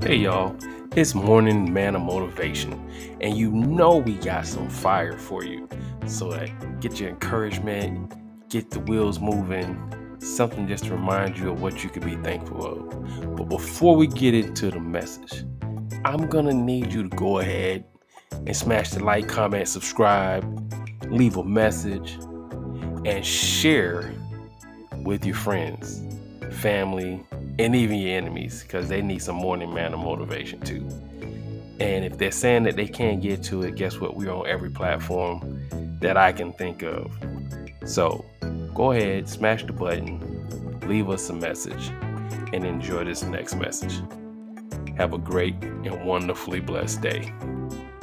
Hey y'all, it's Morning Manna Motivation, and you know we got some fire for you. So get your encouragement, get the wheels moving, something just to remind you of what you could be thankful of. But before we get into the message, I'm gonna need you to go ahead and smash the like, comment, subscribe, leave a message, and share with your friends, family, and even your enemies because they need some morning manna motivation too. And if they're saying that they can't get to it, guess what? We're on every platform that I can think of. So go ahead, smash the button, leave us a message, and enjoy this next message. Have a great and wonderfully blessed day.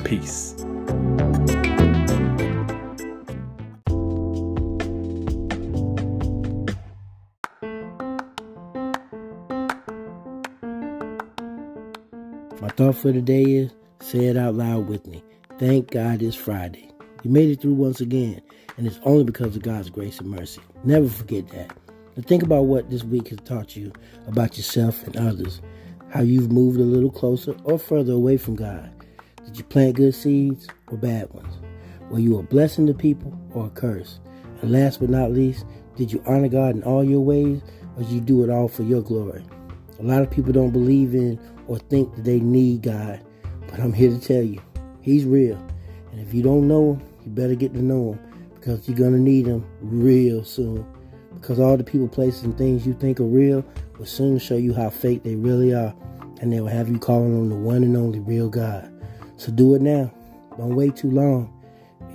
Peace. My thought for the day is say it out loud with me. Thank God it's Friday. You made it through once again, and it's only because of God's grace and mercy. Never forget that. And think about what this week has taught you about yourself and others, how you've moved a little closer or further away from God. Did you plant good seeds or bad ones? Were you a blessing to people or a curse? And last but not least, did you honor God in all your ways or did you do it all for your glory? A lot of people don't believe in or think that they need God, but I'm here to tell you, He's real. And if you don't know Him, you better get to know Him because you're going to need Him real soon. Because all the people, places, and things you think are real will soon show you how fake they really are, and they will have you calling on the one and only real God. So do it now. Don't wait too long.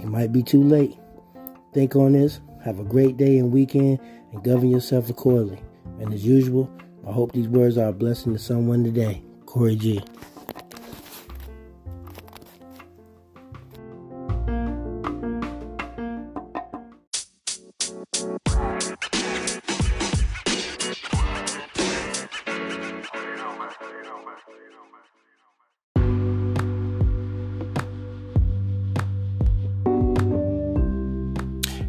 It might be too late. Think on this. Have a great day and weekend and govern yourself accordingly. And as usual, I hope these words are a blessing to someone today. Corey G.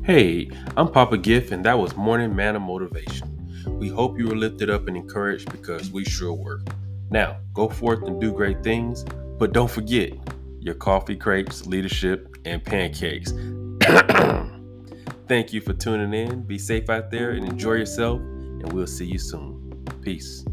Hey, I'm Papa Gift, and that was Morning Manna Motivation. We hope you were lifted up and encouraged because we sure were. Now, go forth and do great things, but don't forget your coffee crepes, leadership, and pancakes. Thank you for tuning in. Be safe out there and enjoy yourself, and we'll see you soon. Peace.